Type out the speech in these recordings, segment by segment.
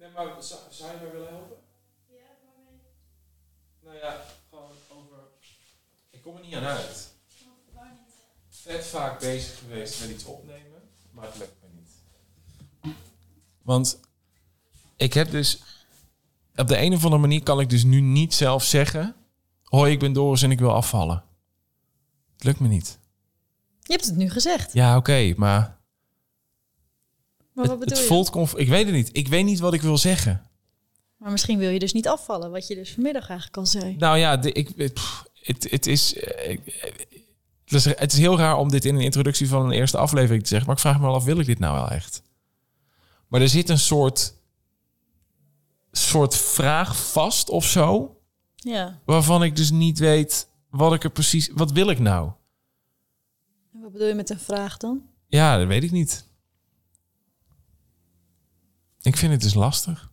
Nee, maar zou, zou je mij willen helpen? Ja, waarmee? Nou ja, gewoon over... Ik kom er niet aan uit. Waar niet? Vet vaak bezig geweest met iets opnemen, maar het lukt me niet. Want ik heb dus... Op de een of andere manier kan ik dus nu niet zelf zeggen... Hoi, ik ben Doris en ik wil afvallen. Het lukt me niet. Je hebt het nu gezegd. Ja, oké, maar... Maar wat het, bedoel het je? voelt Ik weet het niet. Ik weet niet wat ik wil zeggen. Maar misschien wil je dus niet afvallen, wat je dus vanmiddag eigenlijk al zei. Nou ja, de, ik, pff, het, het, is, eh, ik- het is. Het is heel raar om dit in een introductie van een eerste aflevering te zeggen. Maar ik vraag me wel af, wil ik dit nou wel echt? Maar er zit een soort, soort vraag vast of zo. Ja. Waarvan ik dus niet weet wat ik er precies... Wat wil ik nou? En wat bedoel je met een vraag dan? Ja, dat weet ik niet. Ik vind het dus lastig.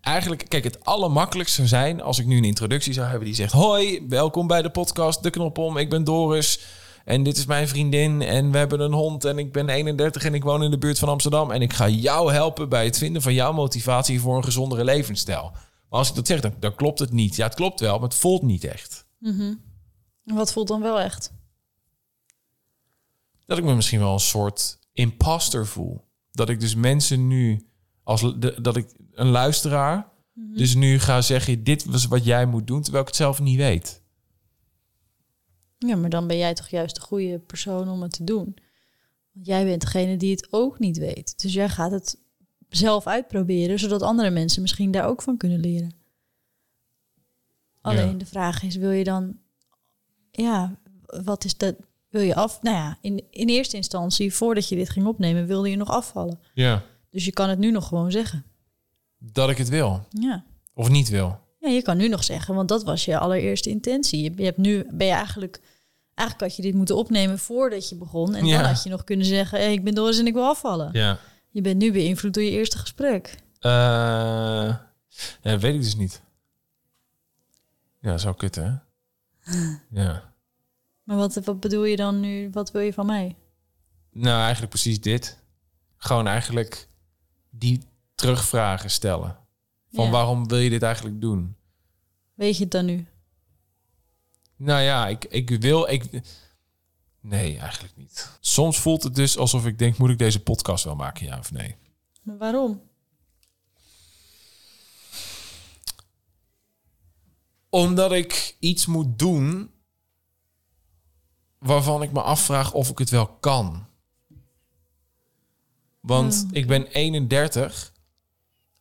Eigenlijk, kijk, het allermakkelijkste zou zijn als ik nu een introductie zou hebben die zegt: Hoi, welkom bij de podcast De Knop om. Ik ben Doris en dit is mijn vriendin en we hebben een hond en ik ben 31 en ik woon in de buurt van Amsterdam en ik ga jou helpen bij het vinden van jouw motivatie voor een gezondere levensstijl. Maar als ik dat zeg, dan, dan klopt het niet. Ja, het klopt wel, maar het voelt niet echt. En wat voelt dan wel echt? Dat ik me misschien wel een soort imposter voel. Dat ik dus mensen nu, als de, dat ik een luisteraar, dus nu ga zeggen: Dit was wat jij moet doen, terwijl ik het zelf niet weet. Ja, maar dan ben jij toch juist de goede persoon om het te doen. Want jij bent degene die het ook niet weet. Dus jij gaat het zelf uitproberen, zodat andere mensen misschien daar ook van kunnen leren. Alleen Ja. de vraag is, wil je dan... Ja, wat is dat... Wil je af... Nou ja, in, in eerste instantie, voordat je dit ging opnemen, wilde je nog afvallen. Ja. Dus je kan het nu nog gewoon zeggen. Dat ik het wil. Ja. Of niet wil. Ja, je kan nu nog zeggen, want dat was je allereerste intentie. Je, je hebt nu, ben je eigenlijk, eigenlijk had je dit moeten opnemen voordat je begon. En Ja. dan had je nog kunnen zeggen, hey, ik ben Doris en ik wil afvallen. Ja. Je bent nu beïnvloed door je eerste gesprek. Eh ja, weet ik dus niet. Ja, zou kut, hè? Ja. Maar wat, wat bedoel je dan nu, wat wil je van mij? Nou, eigenlijk precies dit. Gewoon eigenlijk die terugvragen stellen. Van Ja. waarom wil je dit eigenlijk doen? Weet je het dan nu? Nou ja, ik, ik wil... Ik, nee, eigenlijk niet. Soms voelt het dus alsof ik denk... moet ik deze podcast wel maken, ja of nee? Maar waarom? Omdat ik iets moet doen... waarvan ik me afvraag of ik het wel kan. Want ik ben 31...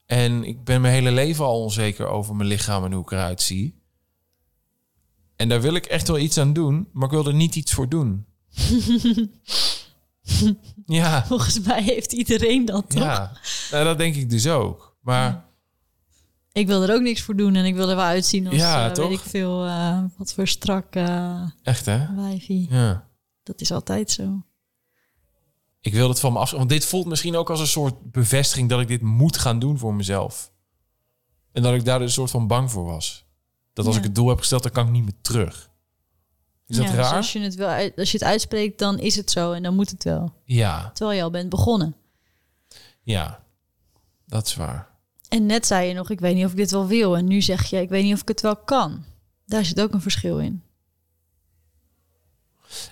en ik ben mijn hele leven al onzeker over mijn lichaam en hoe ik eruit zie. En daar wil ik echt wel iets aan doen... maar ik wil er niet iets voor doen. ja. Volgens mij heeft iedereen dat toch? Ja, nou, dat denk ik dus ook. Maar Ik wil er ook niks voor doen en ik wil er wel uitzien als, Ja, eh, weet ik veel, eh, wat voor strak eh echt hè? wijfie. Ja. Dat is altijd zo. Ik wil het van me af. Want dit voelt misschien ook als een soort bevestiging dat ik dit moet gaan doen voor mezelf. En dat ik daar dus een soort van bang voor was. Dat als Ja. ik het doel heb gesteld, dan kan ik niet meer terug. Is dat dus raar? als je, het wel uit, als je het uitspreekt, dan is het zo en dan moet het wel. Ja, Terwijl je al bent begonnen. ja. Dat is waar. En net zei je nog, ik weet niet of ik dit wel wil. En nu zeg je, ik weet niet of ik het wel kan. Daar zit ook een verschil in.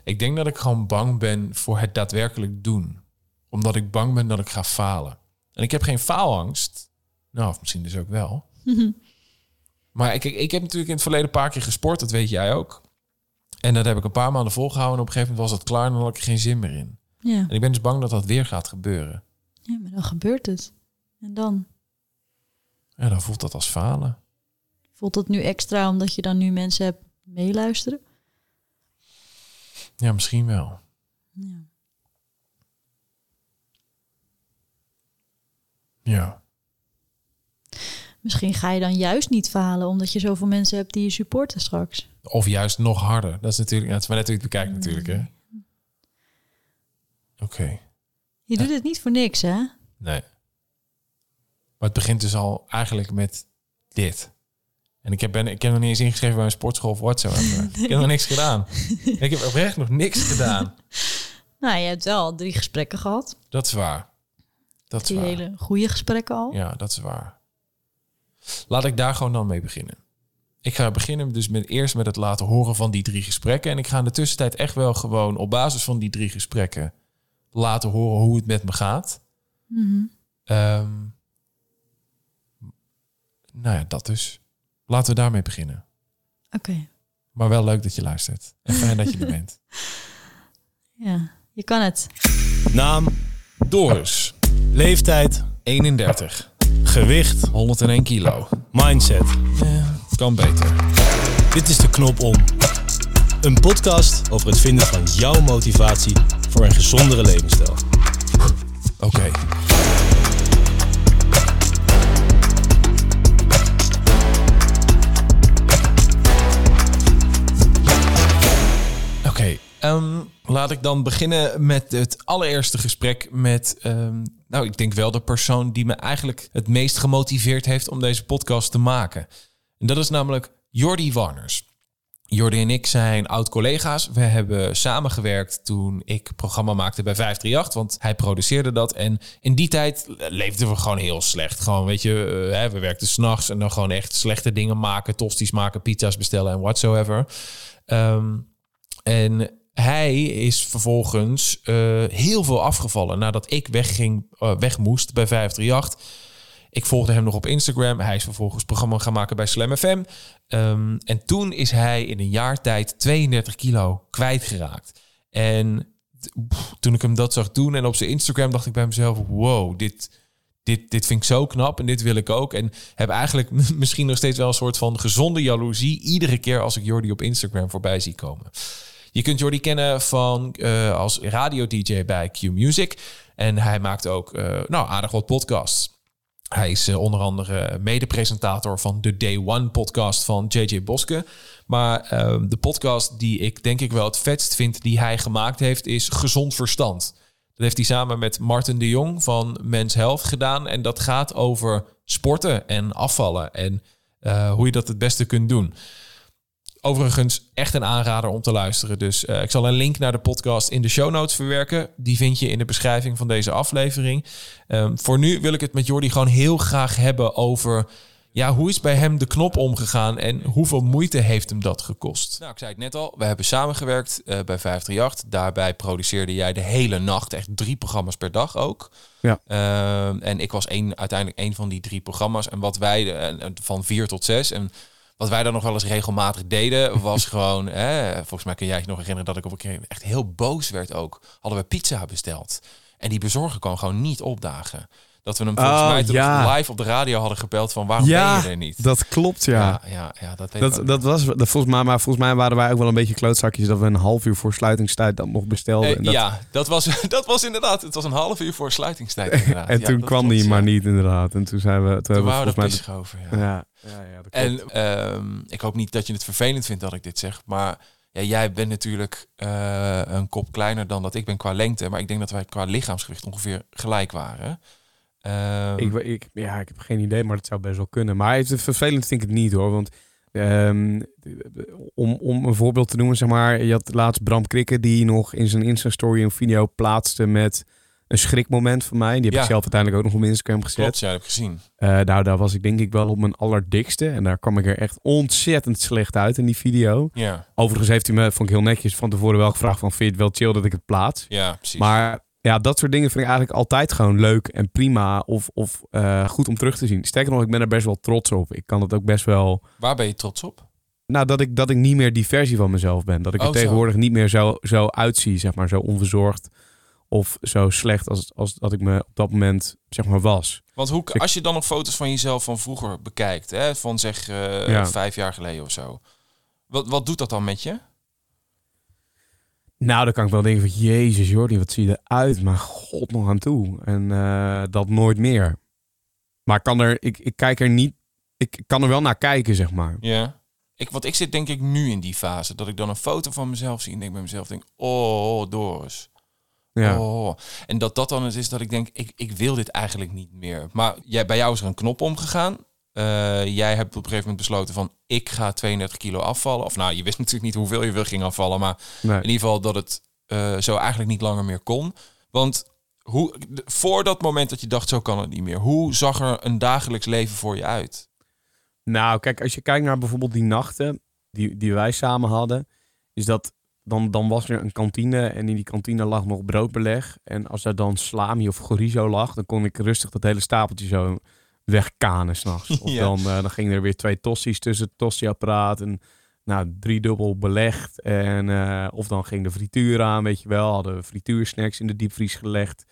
Ik denk dat ik gewoon bang ben voor het daadwerkelijk doen. Omdat ik bang ben dat ik ga falen. En ik heb geen faalangst. Nou, of misschien dus ook wel. maar ik, ik, heb natuurlijk in het verleden een paar keer gesport. Dat weet jij ook. En dat heb ik een paar maanden volgehouden. En op een gegeven moment was dat klaar en dan had ik er geen zin meer in. Ja. En ik ben dus bang dat dat weer gaat gebeuren. ja, maar dan gebeurt het. En dan Ja, dan voelt dat als falen. voelt het nu extra omdat je dan nu mensen hebt meeluisteren. Ja, misschien wel. Ja. Ja. Misschien ga je dan juist niet falen omdat je zoveel mensen hebt die je supporten straks. Of juist nog harder. Dat is natuurlijk, het is maar net hoe je het bekijkt natuurlijk, hè? Oké. Je doet het niet voor niks, hè? Nee. Maar het begint dus al eigenlijk met dit. En ik heb, ben, ik heb nog niet eens ingeschreven bij een sportschool of whatsoever. Ik heb nog niks gedaan. Ik heb oprecht nog niks gedaan. Nou, je hebt wel drie gesprekken gehad. Dat is waar. Dat is Die waar. hele goede gesprekken al. Ja, dat is waar. Laat ik daar gewoon dan mee beginnen. Ik ga beginnen dus met eerst met het laten horen van die drie gesprekken. En ik ga in de tussentijd echt wel gewoon op basis van die drie gesprekken laten horen hoe het met me gaat. Ehm, nou ja, dat dus. Laten we daarmee beginnen. Oké, Maar wel leuk dat je luistert. En fijn dat je er bent. ja. Je kan het. Naam, Doris, leeftijd, 31, gewicht, 101 kilo. mindset. Ja, kan beter. Dit is de knop om. Een podcast over het vinden van jouw motivatie voor een gezondere levensstijl. Oké. Oké, ehm, laat ik dan beginnen met het allereerste gesprek met, ehm, nou, ik denk wel de persoon die me eigenlijk het meest gemotiveerd heeft om deze podcast te maken. En dat is namelijk Jordi Warners. Jordi en ik zijn oud-collega's. We hebben samengewerkt toen ik programma maakte bij 538, want hij produceerde dat. En in die tijd leefden we gewoon heel slecht. Gewoon, weet je, eh, we werkten s'nachts en dan gewoon echt slechte dingen maken. Tosties maken, pizza's bestellen en whatsoever. Ehm, en hij is vervolgens eh, heel veel afgevallen nadat ik wegging, eh, weg moest bij 538. Ik volgde hem nog op Instagram. Hij is vervolgens programma gaan maken bij Slam FM. Ehm, en toen is hij in een jaar tijd 32 kilo kwijtgeraakt. En toen ik hem dat zag doen en op zijn Instagram dacht ik bij mezelf... wow, dit, dit, dit vind ik zo knap en dit wil ik ook. En heb eigenlijk misschien nog steeds wel een soort van gezonde jaloezie... iedere keer als ik Jordi op Instagram voorbij zie komen. Je kunt Jordi kennen van eh, als radio-dj bij Q Music. En hij maakt ook eh, nou, aardig wat podcasts. Hij is eh, onder andere mede-presentator van de Day One podcast van JJ Boske. Maar ehm, de podcast die ik denk ik wel het vetst vind die hij gemaakt heeft is Gezond Verstand. Dat heeft hij samen met Martin de Jong van Mens Health gedaan. En dat gaat over sporten en afvallen en hoe je dat het beste kunt doen. Overigens echt een aanrader om te luisteren. Dus eh, ik zal een link naar de podcast in de show notes verwerken. Die vind je in de beschrijving van deze aflevering. Ehm, voor nu wil ik het met Jordi gewoon heel graag hebben over... Ja, hoe is bij hem de knop omgegaan en hoeveel moeite heeft hem dat gekost? Nou, ik zei het net al, we hebben samengewerkt eh, bij 538. Daarbij produceerde jij de hele nacht, echt drie programma's per dag ook. Ja. Ehm, en ik was één, uiteindelijk één van die drie programma's. En wat wij, eh, van vier tot zes. En wat wij dan nog wel eens regelmatig deden, was gewoon... Volgens mij kun jij je nog herinneren dat ik op een keer echt heel boos werd ook. Hadden we pizza besteld. En die bezorger kwam gewoon niet opdagen. Dat we hem volgens Oh, mij ja. live op de radio hadden gebeld van waarom Ja, ben je er niet? Dat klopt, ja. ja, ja, ja, dat. Dat, dat was dat volgens mij, maar volgens mij waren wij ook wel een beetje klootzakjes dat we een half uur voor sluitingstijd dat nog bestelden. Eh, en dat, Ja, dat was, dat was inderdaad. Het was een half uur voor sluitingstijd. Inderdaad. en toen kwam klopt, die maar niet inderdaad. En toen zijn we, toen Toen hebben we er volgens mij. over. Ja. Ja, ja, ja, dat klopt. En ehm, ik hoop niet dat je het vervelend vindt dat ik dit zeg, maar ja, jij bent natuurlijk eh, een kop kleiner dan dat ik ben qua lengte, maar ik denk dat wij qua lichaamsgewicht ongeveer gelijk waren. Ehm, ik, ik, ja, ik heb geen idee, maar dat zou best wel kunnen. Maar het vervelend vind ik het niet hoor. Want ehm, om, om een voorbeeld te noemen, zeg maar, je had laatst Bram Krikke die nog in zijn Insta-story een video plaatste met een schrikmoment van mij. Die heb Ja. ik zelf uiteindelijk ook nog op Instagram gezet. klopt, ja, heb ik gezien. Eh, nou, daar was ik denk ik wel op mijn allerdikste. En daar kwam ik er echt ontzettend slecht uit in die video. Ja, Overigens heeft hij me, vond ik heel netjes, van tevoren wel gevraagd van... vind je het wel chill dat ik het plaats? ja, precies. Maar ja, dat soort dingen vind ik eigenlijk altijd gewoon leuk en prima of, of eh, goed om terug te zien. Sterker nog, ik ben er best wel trots op. Ik kan het ook best wel... Waar ben je trots op? Nou, dat ik, dat ik niet meer die versie van mezelf ben. Dat ik er Oh, zo. tegenwoordig niet meer zo, zo uitzie, zeg maar. Zo onverzorgd of zo slecht als, als dat ik me op dat moment, zeg maar, was. Want hoe, als je dan nog foto's van jezelf van vroeger bekijkt, hè, van zeg eh, Ja. vijf jaar geleden of zo, wat, wat doet dat dan met je? Nou, dan kan ik wel denken van... Jezus Jordi, wat zie je eruit? Maar god nog aan toe. En eh, dat nooit meer. Maar kan er... Ik, ik kijk er niet... Ik kan er wel naar kijken, zeg maar. Ja. Ik, want ik zit denk ik nu in die fase dat ik dan een foto van mezelf zie en denk bij mezelf denk, oh Doris, Ja. oh. En dat dat dan het is dat ik denk, ik, ik wil dit eigenlijk niet meer. Maar jij, bij jou is er een knop omgegaan. Eh, jij hebt op een gegeven moment besloten van, ik ga 32 kilo afvallen. Of nou, je wist natuurlijk niet hoeveel je wil ging afvallen, maar Nee. in ieder geval dat het eh, zo eigenlijk niet langer meer kon. Want Hoe, voor dat moment dat je dacht, zo kan het niet meer. Hoe zag er een dagelijks leven voor je uit? Nou, kijk, als je kijkt naar bijvoorbeeld die nachten die, die wij samen hadden, is dat dan, dan was er een kantine en in die kantine lag nog broodbeleg. En als er dan salami of chorizo lag, dan kon ik rustig dat hele stapeltje zo wegkanen s'nachts. Of Ja. dan, eh, dan gingen er weer twee tossies tussen het tossieapparaat en nou, driedubbel belegd. En, eh, of dan ging de frituur aan, weet je wel. Hadden we frituursnacks in de diepvries gelegd.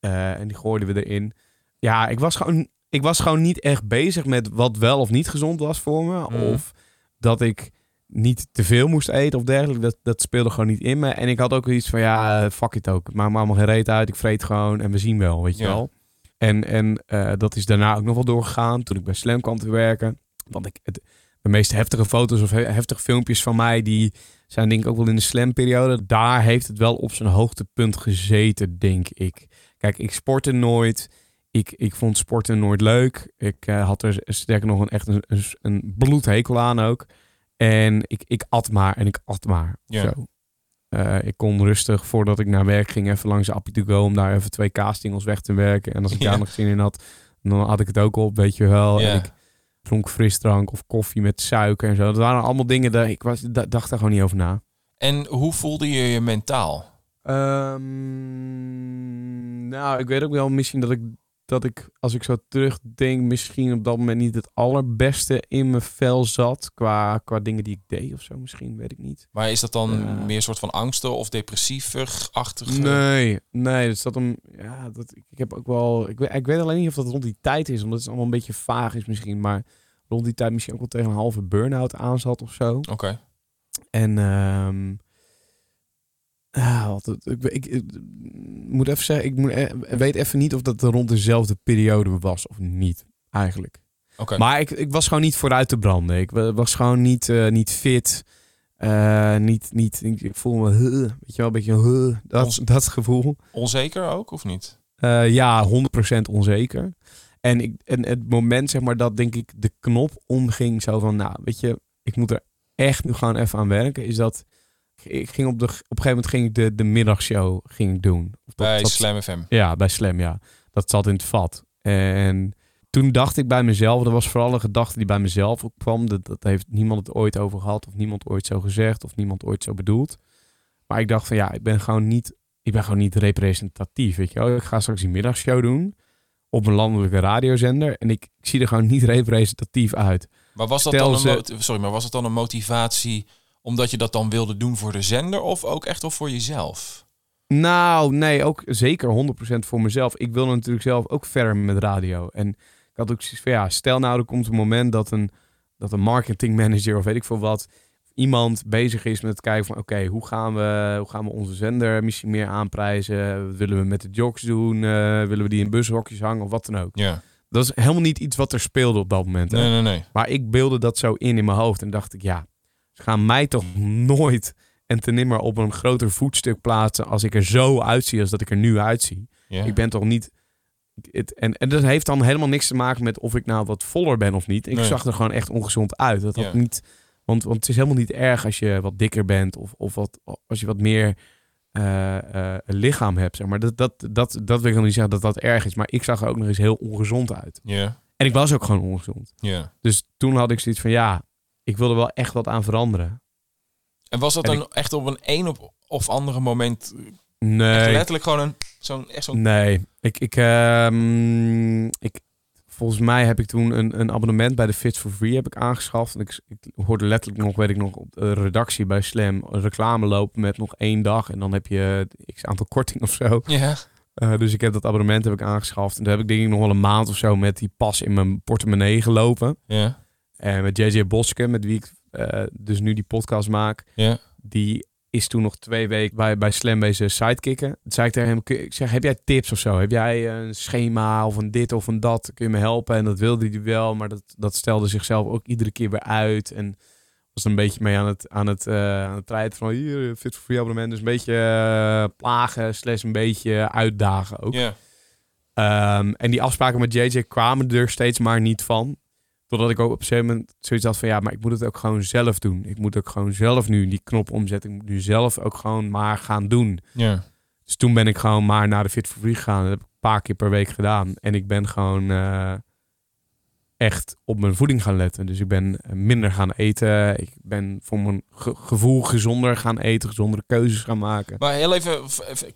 Eh, en die gooiden we erin. Ja, ik was gewoon ik was gewoon niet echt bezig met wat wel of niet gezond was voor me. Mhm. Of dat ik niet te veel moest eten of dergelijke. Dat, dat speelde gewoon niet in me. En ik had ook iets van, ja, fuck it ook. Het maakt me allemaal geen reet uit. Ik vreet gewoon en we zien wel, weet je Ja. wel. En, en eh, dat is daarna ook nog wel doorgegaan toen ik bij Slam kwam te werken. Want ik, het, de meest heftige foto's of he- heftige filmpjes van mij, die zijn denk ik ook wel in de Slam-periode. Daar heeft het wel op zijn hoogtepunt gezeten, denk ik. Kijk, ik sportte nooit. Ik, ik vond sporten nooit leuk. Ik eh, had er sterker nog een, echt een, een, een bloedhekel aan ook. En ik, ik at maar en ik at maar. Ja. Zo. Eh, ik kon rustig, voordat ik naar werk ging, even langs Appie to Go om daar even twee kaastingels weg te werken. En als ik Ja. daar nog zin in had, dan had ik het ook op, weet je wel. Ja. En ik dronk frisdrank of koffie met suiker en zo. Dat waren allemaal dingen, dat ik was, da- dacht daar gewoon niet over na. En hoe voelde je je mentaal? Ehm, nou, ik weet ook wel misschien dat ik, dat ik, als ik zo terugdenk, misschien op dat moment niet het allerbeste in mijn vel zat. Qua, qua dingen die ik deed of zo, misschien, weet ik niet. Maar is dat dan meer een soort van angsten of depressiever-achtig? Nee, nee, dat zat hem. Ja, dat, ik, ik heb ook wel. Ik weet, ik weet alleen niet of dat rond die tijd is, omdat het allemaal een beetje vaag is misschien. Maar rond die tijd misschien ook wel tegen een halve burn-out aan zat of zo. Oké. En ehm ah, ik, ik, ik moet even zeggen, ik moet, eh, weet even niet of dat rond dezelfde periode was of niet, eigenlijk. Oké. Maar ik, ik was gewoon niet vooruit te branden. Ik wa- was gewoon niet, eh, niet fit. Eh, niet, niet, ik, voel me, huh, weet je wel, een beetje, huh, dat, dat gevoel. Onzeker ook, of niet? Eh, ja, 100% onzeker. En, ik, en het moment, zeg maar, dat denk ik de knop omging, zo van, nou, weet je, ik moet er echt nu gewoon even aan werken, is dat ik ging op, de, op een gegeven moment ging ik de, de middagshow ging ik doen. Dat, Bij dat- Slam FM. Ja, bij Slam, ja. Dat zat in het vat. En toen dacht ik bij mezelf, dat was vooral een gedachte die bij mezelf opkwam. Dat, dat heeft niemand het ooit over gehad, of niemand ooit zo gezegd, of niemand ooit zo bedoeld. Maar ik dacht van ja, ik ben gewoon niet, ik ben gewoon niet representatief, weet je wel. Ik ga straks die middagshow doen op een landelijke radiozender en ik, ik zie er gewoon niet representatief uit. Maar was dat Stel dan een ze- sorry, maar was dat dan een motivatie omdat je dat dan wilde doen voor de zender of ook echt wel voor jezelf? Nou, nee, ook zeker 100% voor mezelf. Ik wil natuurlijk zelf ook verder met radio. En ik had ook zoiets van, ja, stel nou er komt een moment dat een, dat een marketingmanager of weet ik veel wat, iemand bezig is met het kijken van, oké, hoe gaan we hoe gaan we onze zender misschien meer aanprijzen? Wat willen we met de jocks doen? Eh, willen we die in bushokjes hangen of wat dan ook? Ja. Dat is helemaal niet iets wat er speelde op dat moment. hè. Nee, nee, nee. Maar ik beelde dat zo in in mijn hoofd en dacht ik, ja, gaan mij toch nooit en ten nimmer op een groter voetstuk plaatsen als ik er zo uitzie als dat ik er nu uitzie. Ik ben toch niet... Het, en, en dat heeft dan helemaal niks te maken met of ik nou wat voller ben of niet. Ik Nee. zag er gewoon echt ongezond uit. Dat had niet, want, want het is helemaal niet erg als je wat dikker bent of, of wat, als je wat meer eh, eh, lichaam hebt. Zeg maar. dat, dat, dat, dat wil ik helemaal niet zeggen dat dat erg is. Maar ik zag er ook nog eens heel ongezond uit. Ja. En ik was ook gewoon ongezond. Ja. Dus toen had ik zoiets van ja, ik wil er wel echt wat aan veranderen. En was dat En dan echt op een een op of andere moment echt Nee, letterlijk gewoon een zo'n echt zo'n nee. Ik, ik, ehm, ik, volgens mij heb ik toen een, een abonnement bij de Fit for Free heb ik aangeschaft. En ik, ik hoorde letterlijk nog, weet ik nog, op de redactie bij Slam reclame lopen met nog één dag. En dan heb je x aantal korting of zo. ja. Eh, dus ik heb dat abonnement heb ik aangeschaft. En toen heb ik denk ik nog wel een maand of zo met die pas in mijn portemonnee gelopen. Ja. En met JJ Boske, met wie ik eh, dus nu die podcast maak. Ja. Die is toen nog twee weken bij, bij Slam bezig sidekicken. Toen zei ik tegen hem, je- ik zeg, heb jij tips of zo? Heb jij een schema of een dit of een dat? Kun je me helpen? En dat wilde hij wel, maar dat, dat stelde zichzelf ook iedere keer weer uit. En was er een beetje mee aan het, aan het, eh aan het treiten van hier, fit for free abonnement. Dus een beetje eh, plagen, slash een beetje uitdagen ook. Ja. Ehm, en die afspraken met JJ kwamen er steeds maar niet van. Totdat ik ook op een gegeven moment zoiets had van ja, maar ik moet het ook gewoon zelf doen. Ik moet ook gewoon zelf nu die knop omzetten. Ik moet nu zelf ook gewoon maar gaan doen. Ja. Dus toen ben ik gewoon maar naar de Fit for Free gegaan. Dat heb ik een paar keer per week gedaan. En ik ben gewoon eh, echt op mijn voeding gaan letten. Dus ik ben minder gaan eten. Ik ben voor mijn ge- gevoel gezonder gaan eten. Gezondere keuzes gaan maken. Maar heel even,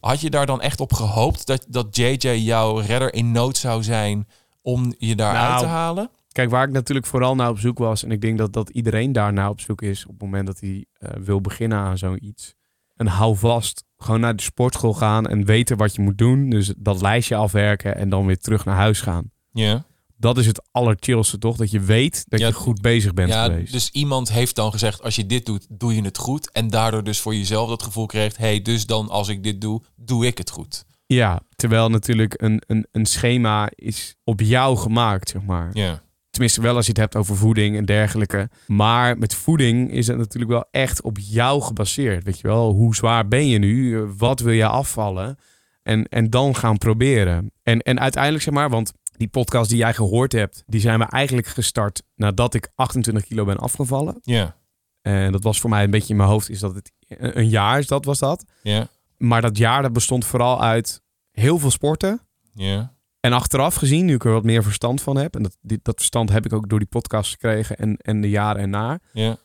had je daar dan echt op gehoopt dat, dat JJ jouw redder in nood zou zijn om je daar Nou, uit te halen? Kijk, waar ik natuurlijk vooral naar op zoek was, en ik denk dat, dat iedereen daar naar op zoek is op het moment dat hij eh, wil beginnen aan zoiets. En hou vast, gewoon naar de sportschool gaan en weten wat je moet doen. Dus dat lijstje afwerken en dan weer terug naar huis gaan. Ja. Dat is het allerchillste toch? Dat je weet dat Ja, je goed bezig bent ja, geweest. dus iemand heeft dan gezegd, als je dit doet, doe je het goed. En daardoor dus voor jezelf dat gevoel kreeg, hey, dus dan als ik dit doe, doe ik het goed. Ja, terwijl natuurlijk een, een, een schema is op jou gemaakt, zeg maar. Ja. Tenminste, wel als je het hebt over voeding en dergelijke. Maar met voeding is het natuurlijk wel echt op jou gebaseerd. Weet je wel, hoe zwaar ben je nu? Wat wil je afvallen? En, en dan gaan proberen. En, en uiteindelijk zeg maar, want die podcast die jij gehoord hebt, die zijn we eigenlijk gestart nadat ik 28 kilo ben afgevallen. Ja. En dat was voor mij een beetje in mijn hoofd, is dat het een jaar is, dat was dat. Ja. Maar dat jaar dat bestond vooral uit heel veel sporten. Ja. En achteraf gezien, nu ik er wat meer verstand van heb, en dat, dit, dat verstand heb ik ook door die podcast gekregen en, en de jaren erna, Ja.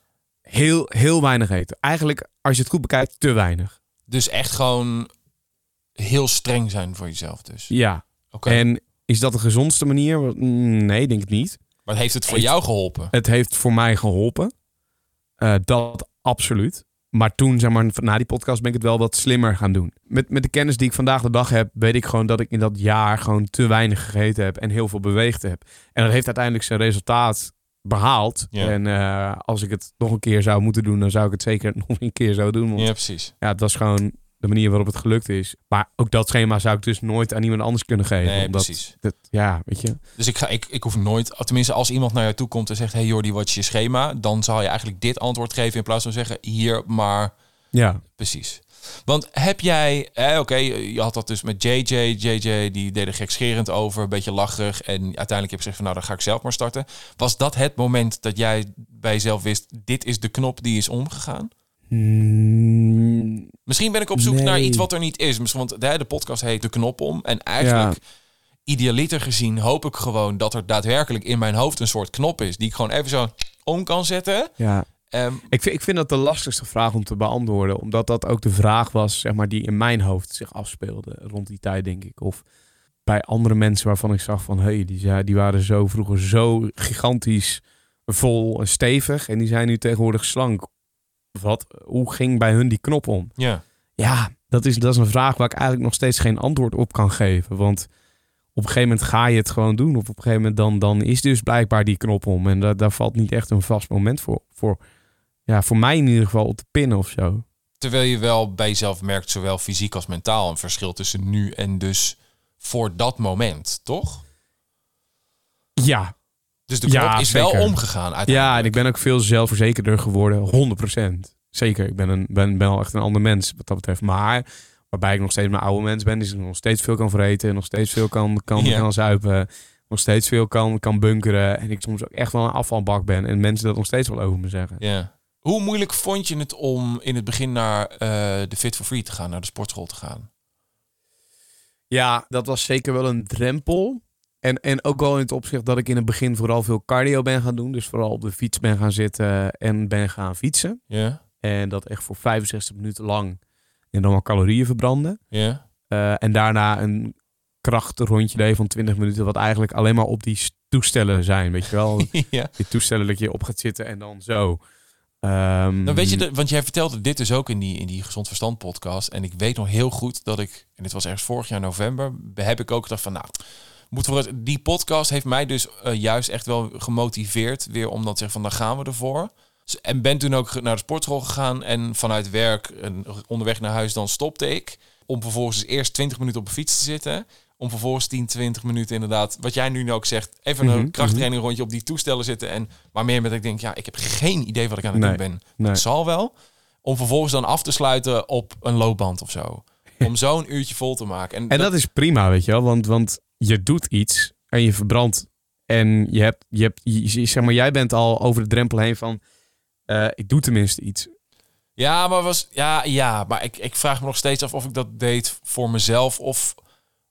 heel, heel weinig eten. Eigenlijk, als je het goed bekijkt, te weinig. Dus echt gewoon heel streng zijn voor jezelf dus. Ja. Oké. En is dat de gezondste manier? Mm, Nee, denk ik niet. Maar heeft het voor heeft- jou geholpen? Het heeft voor mij geholpen. Eh, dat absoluut. Maar toen, zeg maar, na die podcast ben ik het wel wat slimmer gaan doen. Met, met de kennis die ik vandaag de dag heb, weet ik gewoon dat ik in dat jaar gewoon te weinig gegeten heb en heel veel beweegd heb. En dat heeft uiteindelijk zijn resultaat behaald. Ja. En eh, als ik het nog een keer zou moeten doen, dan zou ik het zeker nog een keer zo doen. Want Ja, precies. ja, het was gewoon de manier waarop het gelukt is. Maar ook dat schema zou ik dus nooit aan iemand anders kunnen geven. Nee, omdat precies. Dat, ja, weet je. Dus ik, ga, ik, ik hoef nooit, tenminste als iemand naar jou toe komt en zegt, hey Jordi, wat is je schema? Dan zal je eigenlijk dit antwoord geven in plaats van zeggen, hier maar Ja, Precies. Want heb jij, eh, oké, je had dat dus met JJ. JJ die deed er gekscherend over, een beetje lacherig. En uiteindelijk heb je gezegd van nou, dan ga ik zelf maar starten. Was dat het moment dat jij bij jezelf wist, dit is de knop die is omgegaan? Mm, Misschien ben ik op zoek Nee. naar iets wat er niet is. Misschien- Want de, de podcast heet De Knop Om. En eigenlijk, idealiter gezien, hoop ik gewoon dat er daadwerkelijk in mijn hoofd een soort knop is. Die ik gewoon even zo om kan zetten. ja. Ehm, Ik vind, ik vind dat de lastigste vraag om te beantwoorden. Omdat dat ook de vraag was, zeg maar, die in mijn hoofd zich afspeelde rond die tijd, denk ik. Of bij andere mensen waarvan ik zag van, hé, hey, die, die waren zo vroeger zo gigantisch vol en stevig. En die zijn nu tegenwoordig slank. Wat, hoe ging bij hun die knop om? ja. Ja, dat is, dat is een vraag waar ik eigenlijk nog steeds geen antwoord op kan geven. Want op een gegeven moment ga je het gewoon doen. Of op een gegeven moment dan, dan is dus blijkbaar die knop om. En da- daar valt niet echt een vast moment voor. voor. Ja, voor mij in ieder geval op te pinnen of zo. Terwijl je wel bij jezelf merkt, zowel fysiek als mentaal, een verschil tussen nu en dus voor dat moment, toch? Ja, Dus de knop Ja, is wel omgegaan uiteindelijk. ja en ik ben ook veel zelfverzekerder geworden. 100%. Zeker, ik ben, een, ben, ben al echt een ander mens wat dat betreft. Maar waarbij ik nog steeds mijn oude mens ben, is ik nog steeds veel kan vreten. Nog steeds veel kan, kan, Ja. kan zuipen. Nog steeds veel kan, kan bunkeren. En ik soms ook echt wel een afvalbak ben. En mensen dat nog steeds wel over me zeggen. Ja. Hoe moeilijk vond je het om in het begin naar eh, de Fit for Free te gaan, naar de sportschool te gaan? Ja, dat was zeker wel een drempel. En, en ook wel in het opzicht dat ik in het begin vooral veel cardio ben gaan doen. Dus vooral op de fiets ben gaan zitten en ben gaan fietsen. Ja, En dat echt voor 65 minuten lang. En dan wel calorieën verbranden. ja, Eh, en daarna een krachtrondje deed van 20 minuten. Wat eigenlijk alleen maar op die toestellen zijn. Weet je wel? ja. die toestellen dat je op gaat zitten en dan zo. Ehm, Dan weet je, de, want jij vertelde dit dus ook in die, in die Gezond Verstand podcast. En ik weet nog heel goed dat ik, en dit was ergens vorig jaar november, heb ik ook gedacht van, nou, moet voor het, die podcast heeft mij dus eh, juist echt wel gemotiveerd weer om dan te zeggen van, dan gaan we ervoor. Dus- En ben toen ook naar de sportschool gegaan en vanuit werk en onderweg naar huis dan stopte ik. Om vervolgens dus eerst 20 minuten op een fiets te zitten. Om vervolgens 10, 20 minuten inderdaad, wat jij nu ook zegt, even Mhm, een krachttraining rondje op die toestellen zitten. En maar meer met dat ik denk, ja, ik heb geen idee wat ik aan het Nee. doen ben. Nee. Het zal wel. Om vervolgens dan af te sluiten op een loopband of zo. Om zo'n uurtje vol te maken. En, En dat is prima, weet je wel. Want, want je doet iets en je verbrandt. En je hebt, je hebt je, zeg maar, jij bent al over de drempel heen van, eh, ik doe tenminste iets. Ja, maar was ja, ja, maar ik, ik vraag me nog steeds af of ik dat deed voor mezelf of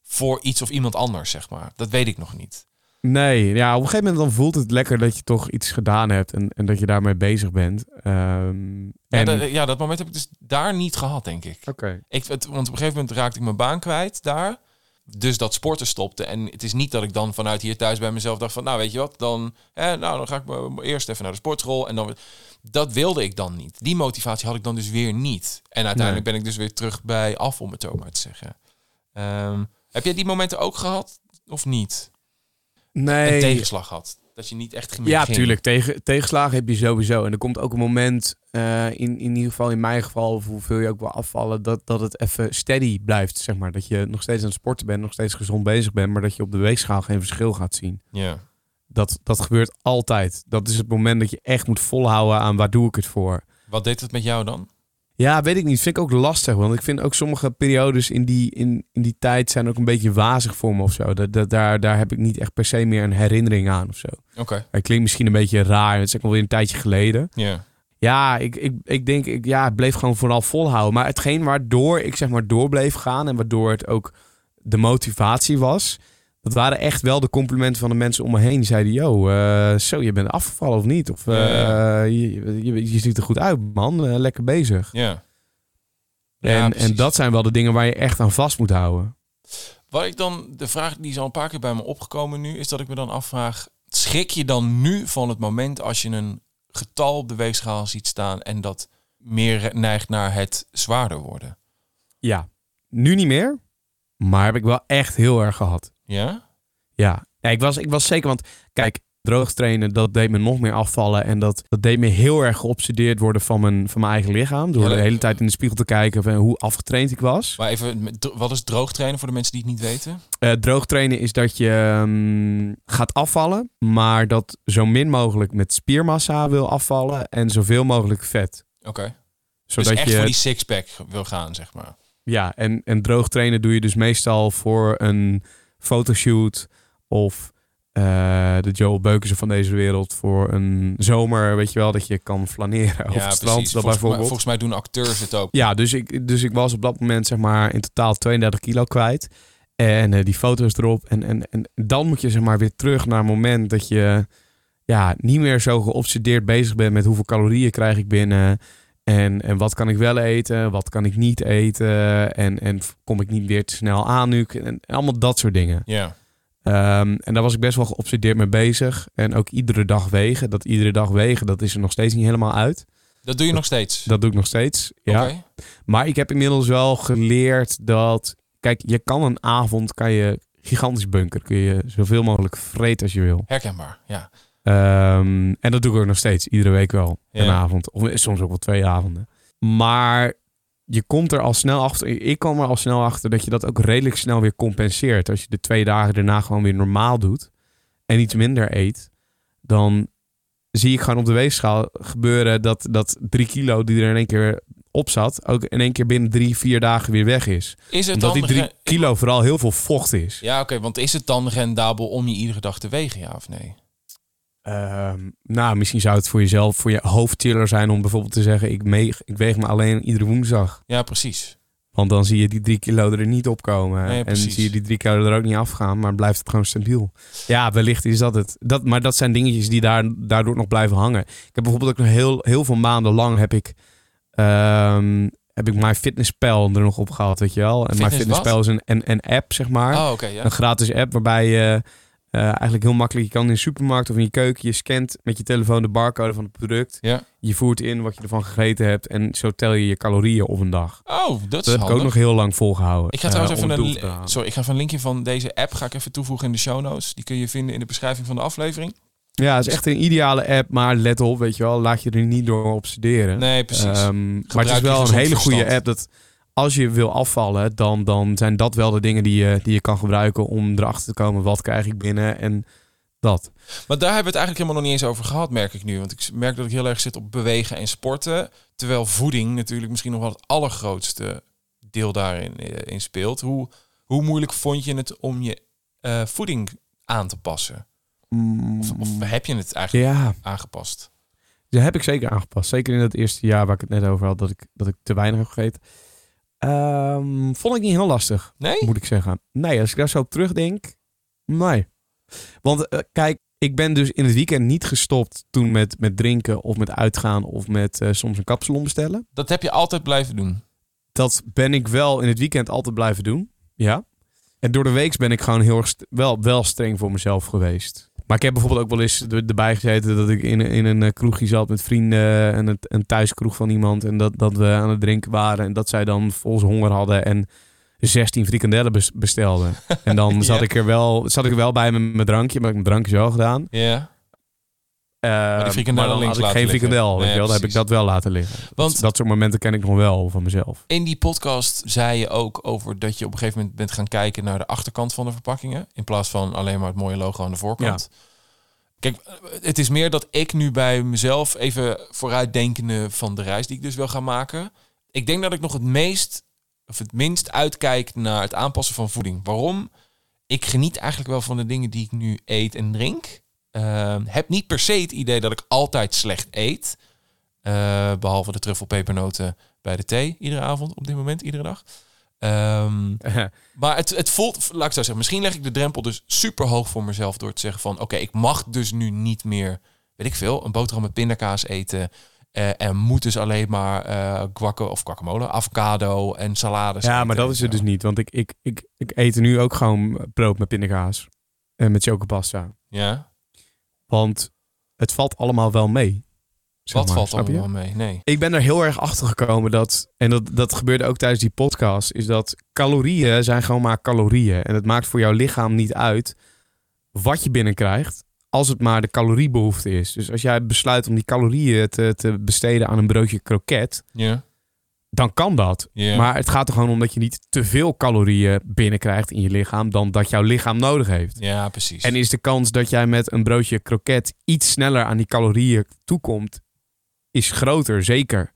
voor iets of iemand anders, zeg maar. Dat weet ik nog niet. Nee, ja, op een gegeven moment dan voelt het lekker dat je toch iets gedaan hebt en, en dat je daarmee bezig bent. Ehm, Ja, en... dat, ja, dat moment heb ik dus daar niet gehad, denk ik. Oké. ik het, want op een gegeven moment raakte ik mijn baan kwijt daar. Dus dat sporten stopte. En het is niet dat ik dan vanuit hier thuis bij mezelf dacht van... nou, weet je wat, dan, nou, dan ga ik eerst even naar de sportschool. En dan, dat wilde ik dan niet. Die motivatie had ik dan dus weer niet. En uiteindelijk ben ik dus weer terug bij af, om het zo maar te zeggen. Ehm, heb jij die momenten ook gehad of niet? Nee. Een tegenslag had. Dat je niet echt meer Ja, ging. tuurlijk. Tegen, tegenslagen heb je sowieso. En er komt ook een moment, eh, in, in ieder geval in mijn geval, of hoeveel je ook wil afvallen, dat, dat het even steady blijft. Zeg maar. Dat je nog steeds aan het sporten bent, nog steeds gezond bezig bent, maar dat je op de weegschaal geen verschil gaat zien. Ja. Dat, dat gebeurt altijd. Dat is het moment dat je echt moet volhouden aan waar doe ik het voor. Wat deed het met jou dan? Ja, weet ik niet. Vind ik ook lastig. Want ik vind ook sommige periodes in die, in, in die tijd zijn ook een beetje wazig voor me of zo. Dat, dat, daar, daar heb ik niet echt per se meer een herinnering aan of zo. Oké. Het klinkt misschien een beetje raar. Het is ook alweer een tijdje geleden. Ja. Ja, ik, ik, ik denk, ik ja, het bleef gewoon vooral volhouden. Maar hetgeen waardoor ik zeg maar door bleef gaan en waardoor het ook de motivatie was, dat waren echt wel de complimenten van de mensen om me heen. Die zeiden, yo, eh, zo, je bent afgevallen of niet? Of ja. eh, je, je, je ziet er goed uit, man. Eh, lekker bezig. Ja. Ja, en, en dat zijn wel de dingen waar je echt aan vast moet houden. Wat ik dan, de vraag die is al een paar keer bij me opgekomen nu, is dat ik me dan afvraag, schrik je dan nu van het moment als je een getal op de weegschaal ziet staan en dat meer neigt naar het zwaarder worden? Ja, nu niet meer. Maar heb ik wel echt heel erg gehad. Ja? Ja, ja ik, was, ik was zeker, want kijk, droog trainen, dat deed me nog meer afvallen. En dat, dat deed me heel erg geobsedeerd worden van mijn, van mijn eigen lichaam. Door Ja, de hele tijd in de spiegel te kijken van hoe afgetraind ik was. Maar even, wat is droog trainen voor de mensen die het niet weten? Eh, droog trainen is dat je ehm, gaat afvallen, maar dat zo min mogelijk met spiermassa wil afvallen en zoveel mogelijk vet. Oké. Zodat dus echt je, voor die sixpack wil gaan, zeg maar. Ja, en, en droog trainen doe je dus meestal voor een fotoshoot of eh, de Joel Beukensen van deze wereld voor een zomer, weet je wel, dat je kan flaneren over het strand. Dat Volgens, mij, bijvoorbeeld. volgens mij doen acteurs het ook. Ja, dus ik, dus ik was op dat moment zeg maar in totaal 32 kilo kwijt. En eh, die foto's erop. En, en, en dan moet je zeg maar weer terug naar het moment dat je ja, niet meer zo geobsedeerd bezig bent met hoeveel calorieën krijg ik binnen. En, en wat kan ik wel eten, wat kan ik niet eten. En, en kom ik niet weer te snel aan nu. En allemaal dat soort dingen. Ja. Ehm, en daar was ik best wel geobsedeerd mee bezig. En ook iedere dag wegen. Dat iedere dag wegen, dat is er nog steeds niet helemaal uit. Dat doe je nog steeds? Dat doe ik nog steeds. Ja. Maar ik heb inmiddels wel geleerd dat... Kijk, je kan een avond kan je gigantisch bunkeren. Kun je zoveel mogelijk vreten als je wil. Herkenbaar, ja. Ehm, en dat doe ik ook nog steeds. Iedere week wel. Ja. Een avond. Of soms ook wel twee avonden. Maar je komt er al snel achter. Ik kwam er al snel achter dat je dat ook redelijk snel weer compenseert. Als je de twee dagen daarna gewoon weer normaal doet. En iets minder eet. Dan zie ik gewoon op de weegschaal gebeuren dat, dat drie kilo die er in één keer op zat. Ook in één keer binnen drie, vier dagen weer weg is. Is het Omdat dan die drie kilo vooral heel veel vocht is. Ja, oké, want is het dan rendabel om je iedere dag te wegen, ja of nee? Ehm, nou, misschien zou het voor jezelf, voor je hoofdtiller zijn om bijvoorbeeld te zeggen: ik, meeg, ik weeg me alleen iedere woensdag. Ja, precies. Want dan zie je die drie kilo er niet opkomen. Nee, en zie je die drie kilo er ook niet afgaan, maar blijft het gewoon stabiel. Ja, wellicht is dat het. Dat, maar dat zijn dingetjes die daar, daardoor nog blijven hangen. Ik heb bijvoorbeeld ook nog heel, heel veel maanden lang heb ik, ehm heb ik MyFitnessPal er nog op gehad, weet je wel. En Fitness MyFitnessPal is een, een, een app, zeg maar. Oh, ja. Een gratis app waarbij je eh, eigenlijk heel makkelijk, je kan in de supermarkt of in je keuken, je scant met je telefoon de barcode van het product. Ja. Je voert in wat je ervan gegeten hebt en zo tel je je calorieën op een dag. Oh, dat is Dat heb ik ook nog heel lang volgehouden. Ik ga trouwens eh, even een, sorry, ik ga even een linkje van deze app ga ik even toevoegen in de show notes. Die kun je vinden in de beschrijving van de aflevering. Ja, het is echt een ideale app, maar let op, weet je wel, laat je er niet door obsederen. Nee, precies. Ehm, maar het is wel een hele goede app dat als je wil afvallen, dan, dan zijn dat wel de dingen die je, die je kan gebruiken om erachter te komen wat krijg ik binnen en dat. Maar daar hebben we het eigenlijk helemaal nog niet eens over gehad, merk ik nu. Want ik merk dat ik heel erg zit op bewegen en sporten. Terwijl voeding natuurlijk misschien nog wel het allergrootste deel daarin eh, in speelt. Hoe, hoe moeilijk vond je het om je eh, voeding aan te passen? Of, of heb je het eigenlijk Ja, aangepast? Die heb ik zeker aangepast. Zeker in het eerste jaar waar ik het net over had, dat ik, dat ik te weinig heb gegeten. Ehm, vond ik niet heel lastig, Nee? moet ik zeggen. Nee, als ik daar zo op terugdenk, nee. Want eh, kijk, ik ben dus in het weekend niet gestopt toen met, met drinken of met uitgaan of met eh, soms een kapsalon bestellen. Dat heb je altijd blijven doen. Dat ben ik wel in het weekend altijd blijven doen. Ja. En door de week ben ik gewoon heel erg wel, wel streng voor mezelf geweest. Maar ik heb bijvoorbeeld ook wel eens er- erbij gezeten dat ik in, in een eh, kroegje zat met vrienden en een, een thuiskroeg van iemand. En dat, dat we aan het drinken waren en dat zij dan volgens honger hadden en 16 frikandellen bes- bestelden. En dan zat, Ja. ik er wel, zat ik er wel bij met mijn drankje, maar ik heb mijn drankje zo gedaan. Ja. Die frikandellen maar dan had ik geen weet Nee, je wel. Dan heb ik dat wel laten liggen. Want- dat soort momenten ken ik nog wel van mezelf. In die podcast zei je ook over dat je op een gegeven moment bent gaan kijken naar de achterkant van de verpakkingen. In plaats van alleen maar het mooie logo aan de voorkant. Kijk, het is meer dat ik nu bij mezelf even vooruitdenkende van de reis die ik dus wil gaan maken. Ik denk dat ik nog het meest of het minst uitkijk naar het aanpassen van voeding. Waarom? Ik geniet eigenlijk wel van de dingen die ik nu eet en drink. Ehm, heb niet per se het idee dat ik altijd slecht eet. Eh, behalve de truffelpepernoten bij de thee iedere avond, op dit moment, iedere dag. Ehm, maar het, het voelt, laat ik zo zeggen, misschien leg ik de drempel dus super hoog voor mezelf door te zeggen van, oké, ik mag dus nu niet meer, weet ik veel, een boterham met pindakaas eten. eh, en moet dus alleen maar eh guacamole of guacamole, avocado en salades. Ja, maar dat is het dus niet. Want ik, ik, ik, ik eet nu ook gewoon brood met pindakaas. En met chocopasta. Ja, Want het valt allemaal wel mee. wat maar, valt je? allemaal mee? Nee. Ik ben er heel erg achter gekomen dat, en dat, dat gebeurde ook tijdens die podcast, is dat calorieën zijn gewoon maar calorieën. En het maakt voor jouw lichaam niet uit wat je binnenkrijgt, als het maar de caloriebehoefte is. Dus als jij besluit om die calorieën te, te besteden aan een broodje kroket, Ja, dan kan dat. Maar het gaat er gewoon om dat je niet te veel calorieën binnenkrijgt in je lichaam dan dat jouw lichaam nodig heeft. ja, precies. En is de kans dat jij met een broodje kroket iets sneller aan die calorieën toekomt, is groter, zeker.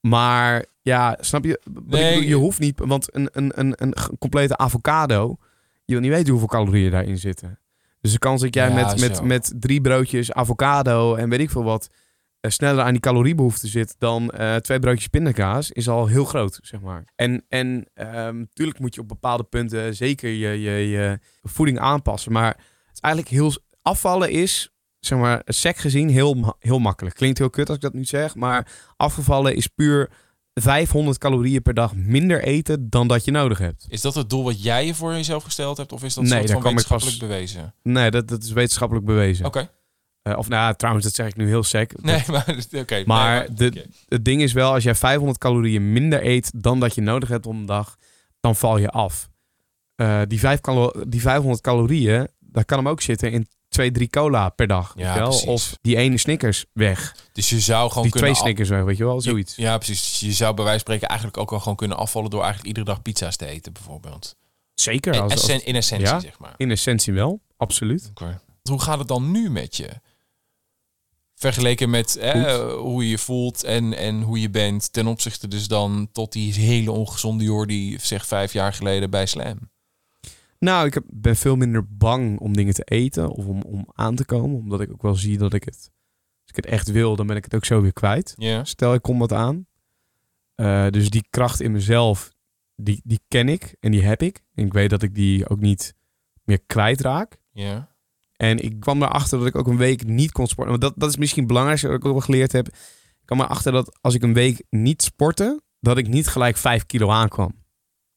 Maar ja, snap je? Nee. je hoeft niet, want een, een, een, een complete avocado, je wil niet weten hoeveel calorieën daarin zitten. Dus de kans dat jij Ja, met, met, met drie broodjes avocado en weet ik veel wat, sneller aan die caloriebehoefte zit dan eh, twee broodjes pindakaas, is al heel groot, zeg maar. En, en ehm, natuurlijk moet je op bepaalde punten zeker je, je, je voeding aanpassen. Maar het is eigenlijk heel... Afvallen is, zeg maar, sec gezien heel, heel makkelijk. Klinkt heel kut als ik dat nu zeg, maar afgevallen is puur 500 calorieën per dag minder eten dan dat je nodig hebt. Is dat het doel wat jij je voor jezelf gesteld hebt? Of is dat Nee, soort van wetenschappelijk pas- bewezen? Nee, dat, dat is wetenschappelijk bewezen. Oké. Eh, of nou, trouwens, dat zeg ik nu heel sec. Nee, maar... Oké. Maar nee, de-. Het ding is wel, als jij 500 calorieën minder eet dan dat je nodig hebt om een dag, dan val je af. Eh, die, vijf die 500 calorieën, daar kan hem ook zitten in twee, drie cola per dag. Ja, wel? precies. Of die ene Snickers weg. Dus je zou gewoon die kunnen... twee Snickers weg, weet je wel? Zoiets. Ja, precies. Dus Je zou bij wijze van spreken eigenlijk ook wel gewoon kunnen afvallen... door eigenlijk iedere dag pizza's te eten, bijvoorbeeld. Zeker. In, Als, in essentie, ja. zeg maar. in essentie wel, absoluut. Oké. Hoe gaat het dan nu met je? Vergeleken met hè, hoe je je voelt en, en hoe je bent... ten opzichte dus dan tot die hele ongezonde Jordi... zeg vijf jaar geleden bij Slam. Nou, ik heb, ben veel minder bang om dingen te eten of om, om aan te komen. Omdat ik ook wel zie dat ik het... Als ik het echt wil, dan ben ik het ook zo weer kwijt. Stel, ik kom wat aan. Eh, dus die kracht in mezelf, die, die ken ik en die heb ik. En ik weet dat ik die ook niet meer kwijtraak. Ja. En ik kwam erachter dat ik ook een week niet kon sporten. Want dat, dat is misschien het belangrijkste wat ik ook wel geleerd heb. Ik kwam erachter dat als ik een week niet sportte, dat ik niet gelijk 5 kilo aankwam.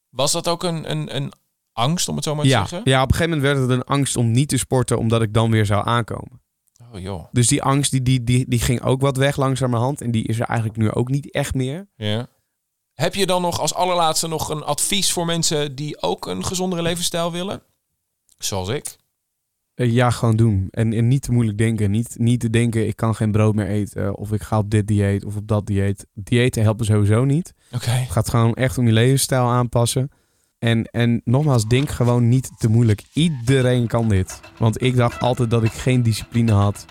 Was dat ook een, een, een angst, om het zo maar te Ja, zeggen? ja, op een gegeven moment werd het een angst om niet te sporten, omdat ik dan weer zou aankomen. Oh joh. Dus die angst die, die, die, die ging ook wat weg langzamerhand. En die is er eigenlijk nu ook niet echt meer. Ja. Heb je dan nog als allerlaatste nog een advies voor mensen die ook een gezondere levensstijl willen? Zoals ik. Eh, Ja, gewoon doen. En, en niet te moeilijk denken. Niet, niet te denken, ik kan geen brood meer eten. Of ik ga op dit dieet of op dat dieet. Diëten helpen sowieso niet. Oké. Het gaat gewoon echt om je levensstijl aanpassen. En, en nogmaals, denk gewoon niet te moeilijk. Iedereen kan dit. Want ik dacht altijd dat ik geen discipline had.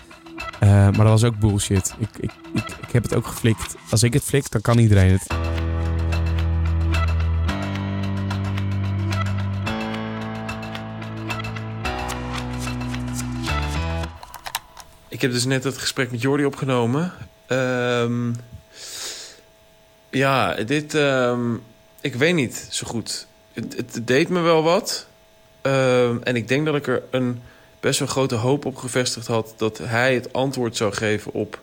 Eh, maar dat was ook bullshit. Ik, ik, ik, ik heb het ook geflikt. Als ik het flik, dan kan iedereen het. Ik heb dus net het gesprek met Jordi opgenomen. Ehm, ja, dit... ehm, ik weet niet zo goed. Het, het deed me wel wat. Ehm, en ik denk dat ik er een best wel grote hoop op gevestigd had... dat hij het antwoord zou geven op...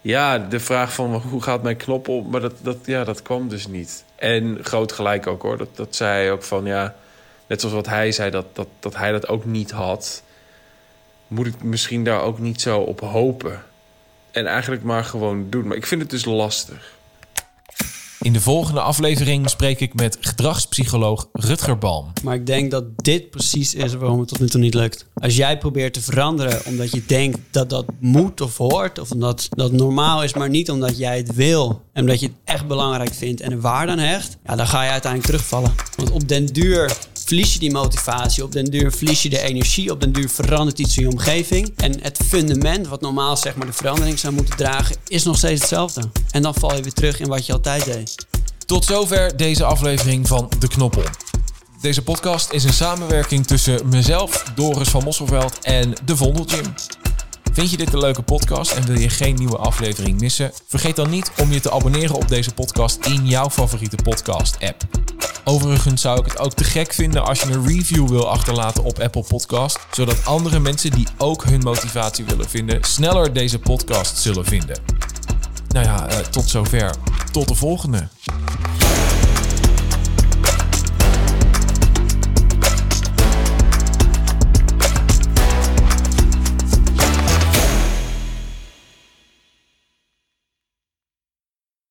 Ja, de vraag van hoe gaat mijn knop op? Maar dat, dat, ja, dat kwam dus niet. En groot gelijk ook hoor. Dat, dat zei ook van ja... Net zoals wat hij zei, dat, dat, dat hij dat ook niet had... moet ik misschien daar ook niet zo op hopen. En eigenlijk maar gewoon doen. Maar ik vind het dus lastig. In de volgende aflevering spreek ik met gedragspsycholoog Rutger Balm. Maar ik denk dat dit precies is waarom het tot nu toe niet lukt. Als jij probeert te veranderen omdat je denkt dat dat moet of hoort... of omdat dat normaal is, maar niet omdat jij het wil... en omdat je het echt belangrijk vindt en er waarde aan hecht... Ja, dan ga je uiteindelijk terugvallen. Want op den duur verlies je die motivatie. Op den duur verlies je de energie. Op den duur verandert iets in je omgeving. En het fundament, wat normaal zeg maar de verandering zou moeten dragen... is nog steeds hetzelfde. En dan val je weer terug in wat je altijd deed. Tot zover deze aflevering van De Knoppel. Deze podcast is een samenwerking tussen mezelf, Doris van Mosselveld en De Vondelgym. Vind je dit een leuke podcast en wil je geen nieuwe aflevering missen? Vergeet dan niet om je te abonneren op deze podcast in jouw favoriete podcast-app. Overigens zou ik het ook te gek vinden als je een review wil achterlaten op Apple Podcast, zodat andere mensen die ook hun motivatie willen vinden, sneller deze podcast zullen vinden. Nou ja, eh, tot zover. Tot de volgende.